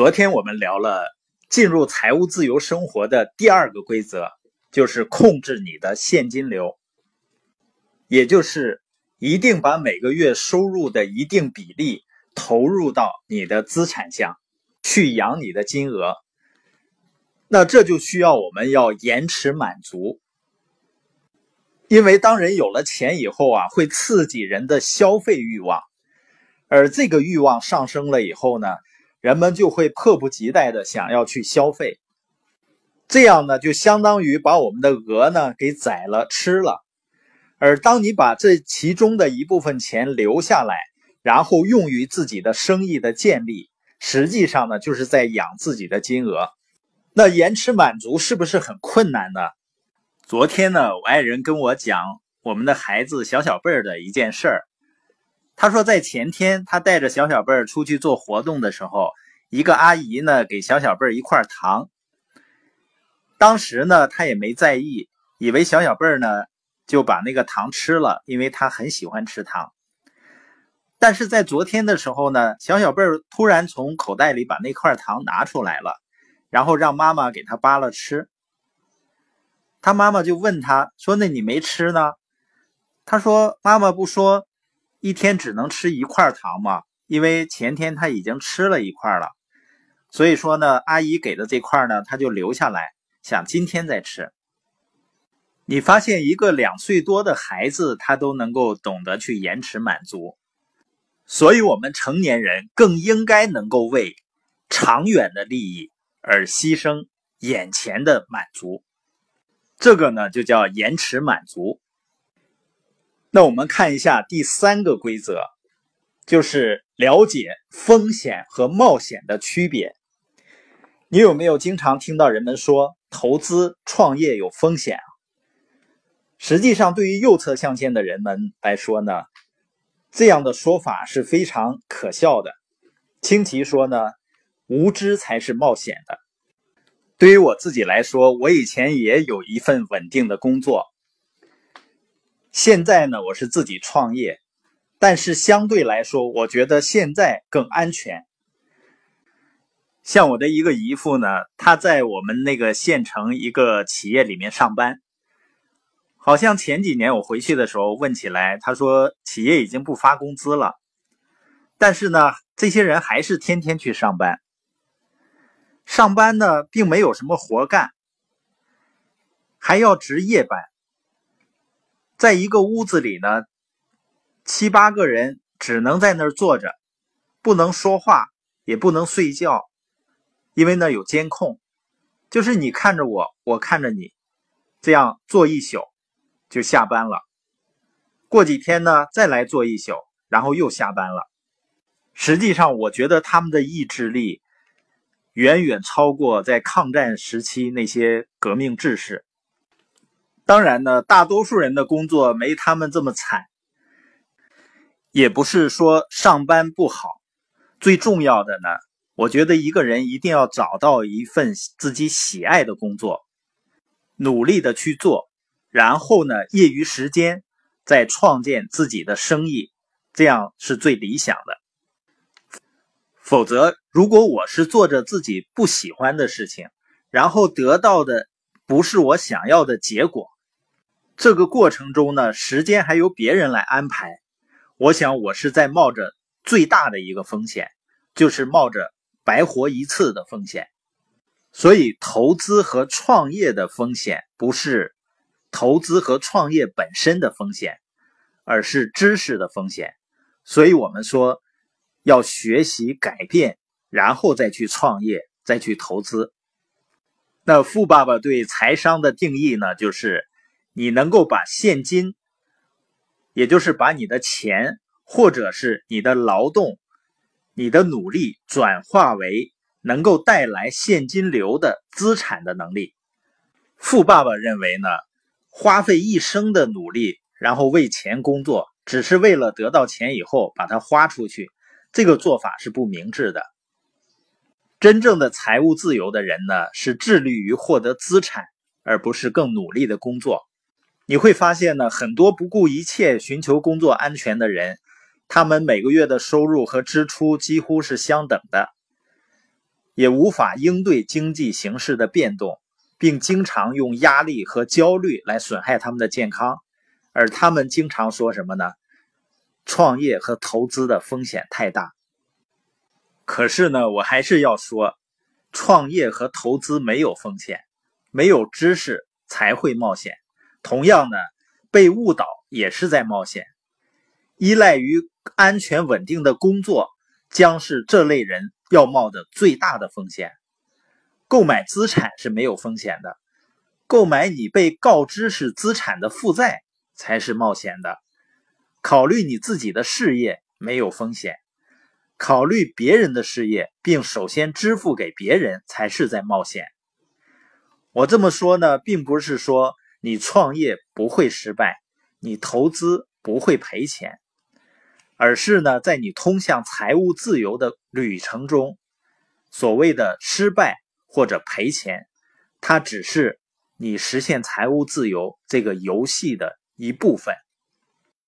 昨天我们聊了进入财务自由生活的第二个规则，就是控制你的现金流，也就是一定把每个月收入的一定比例投入到你的资产项，去养你的金额。那这就需要我们要延迟满足，因为当人有了钱以后啊，会刺激人的消费欲望，而这个欲望上升了以后呢，人们就会迫不及待的想要去消费，这样呢，就相当于把我们的鹅呢给宰了吃了，而当你把这其中的一部分钱留下来，然后用于自己的生意的建立，实际上呢，就是在养自己的金额。那延迟满足是不是很困难呢？昨天呢，我爱人跟我讲我们的孩子小小辈儿的一件事儿。他说，在前天他带着小小贝儿出去做活动的时候，一个阿姨呢给小小贝儿一块糖。当时呢，他也没在意，以为小小贝儿呢就把那个糖吃了，因为他很喜欢吃糖。但是在昨天的时候呢，小小贝儿突然从口袋里把那块糖拿出来了。然后让妈妈给他扒了吃，他妈妈就问他说：“那你没吃呢？”他说：“妈妈不说一天只能吃一块糖吗？因为前天他已经吃了一块了，所以说呢，阿姨给的这块呢，他就留下来，想今天再吃。”你发现一个两岁多的孩子，他都能够懂得去延迟满足，所以我们成年人更应该能够为长远的利益。而牺牲眼前的满足，这个呢就叫延迟满足。那我们看一下第三个规则，就是了解风险和冒险的区别。你有没有经常听到人们说投资创业有风险啊？实际上，对于右侧象限的人们来说呢，这样的说法是非常可笑的。清奇说呢。无知才是冒险的。对于我自己来说，我以前也有一份稳定的工作。现在呢，我是自己创业，但是相对来说，我觉得现在更安全。像我的一个姨父呢，他在我们那个县城一个企业里面上班。好像前几年我回去的时候问起来，他说企业已经不发工资了，但是呢，这些人还是天天去上班。上班呢，并没有什么活干，还要值夜班。在一个屋子里呢，七八个人只能在那儿坐着，不能说话，也不能睡觉，因为那有监控，就是你看着我，我看着你，这样坐一宿就下班了。过几天呢，再来坐一宿，然后又下班了。实际上，我觉得他们的意志力。远远超过在抗战时期那些革命志士。当然呢，大多数人的工作没他们这么惨。也不是说上班不好，最重要的呢，我觉得一个人一定要找到一份自己喜爱的工作，努力的去做，然后呢，业余时间再创建自己的生意，这样是最理想的。否则，如果我是做着自己不喜欢的事情，然后得到的不是我想要的结果，这个过程中呢，时间还由别人来安排，我想我是在冒着最大的一个风险，就是冒着白活一次的风险。所以，投资和创业的风险不是投资和创业本身的风险，而是知识的风险。所以我们说。要学习改变，然后再去创业，再去投资。那富爸爸对财商的定义呢？就是你能够把现金，也就是把你的钱，或者是你的劳动、你的努力转化为能够带来现金流的资产的能力。富爸爸认为呢，花费一生的努力，然后为钱工作，只是为了得到钱以后把它花出去。这个做法是不明智的。真正的财务自由的人呢，是致力于获得资产，而不是更努力的工作。你会发现呢，很多不顾一切寻求工作安全的人，他们每个月的收入和支出几乎是相等的。也无法应对经济形势的变动，并经常用压力和焦虑来损害他们的健康。而他们经常说什么呢？创业和投资的风险太大。可是呢，我还是要说，创业和投资没有风险，没有知识才会冒险。同样呢，被误导也是在冒险。依赖于安全稳定的工作，将是这类人要冒的最大的风险。购买资产是没有风险的，购买你被告知是资产的负债才是冒险的。考虑你自己的事业没有风险，考虑别人的事业并首先支付给别人才是在冒险。我这么说呢，并不是说你创业不会失败，你投资不会赔钱，而是呢，在你通向财务自由的旅程中，所谓的失败或者赔钱，它只是你实现财务自由这个游戏的一部分。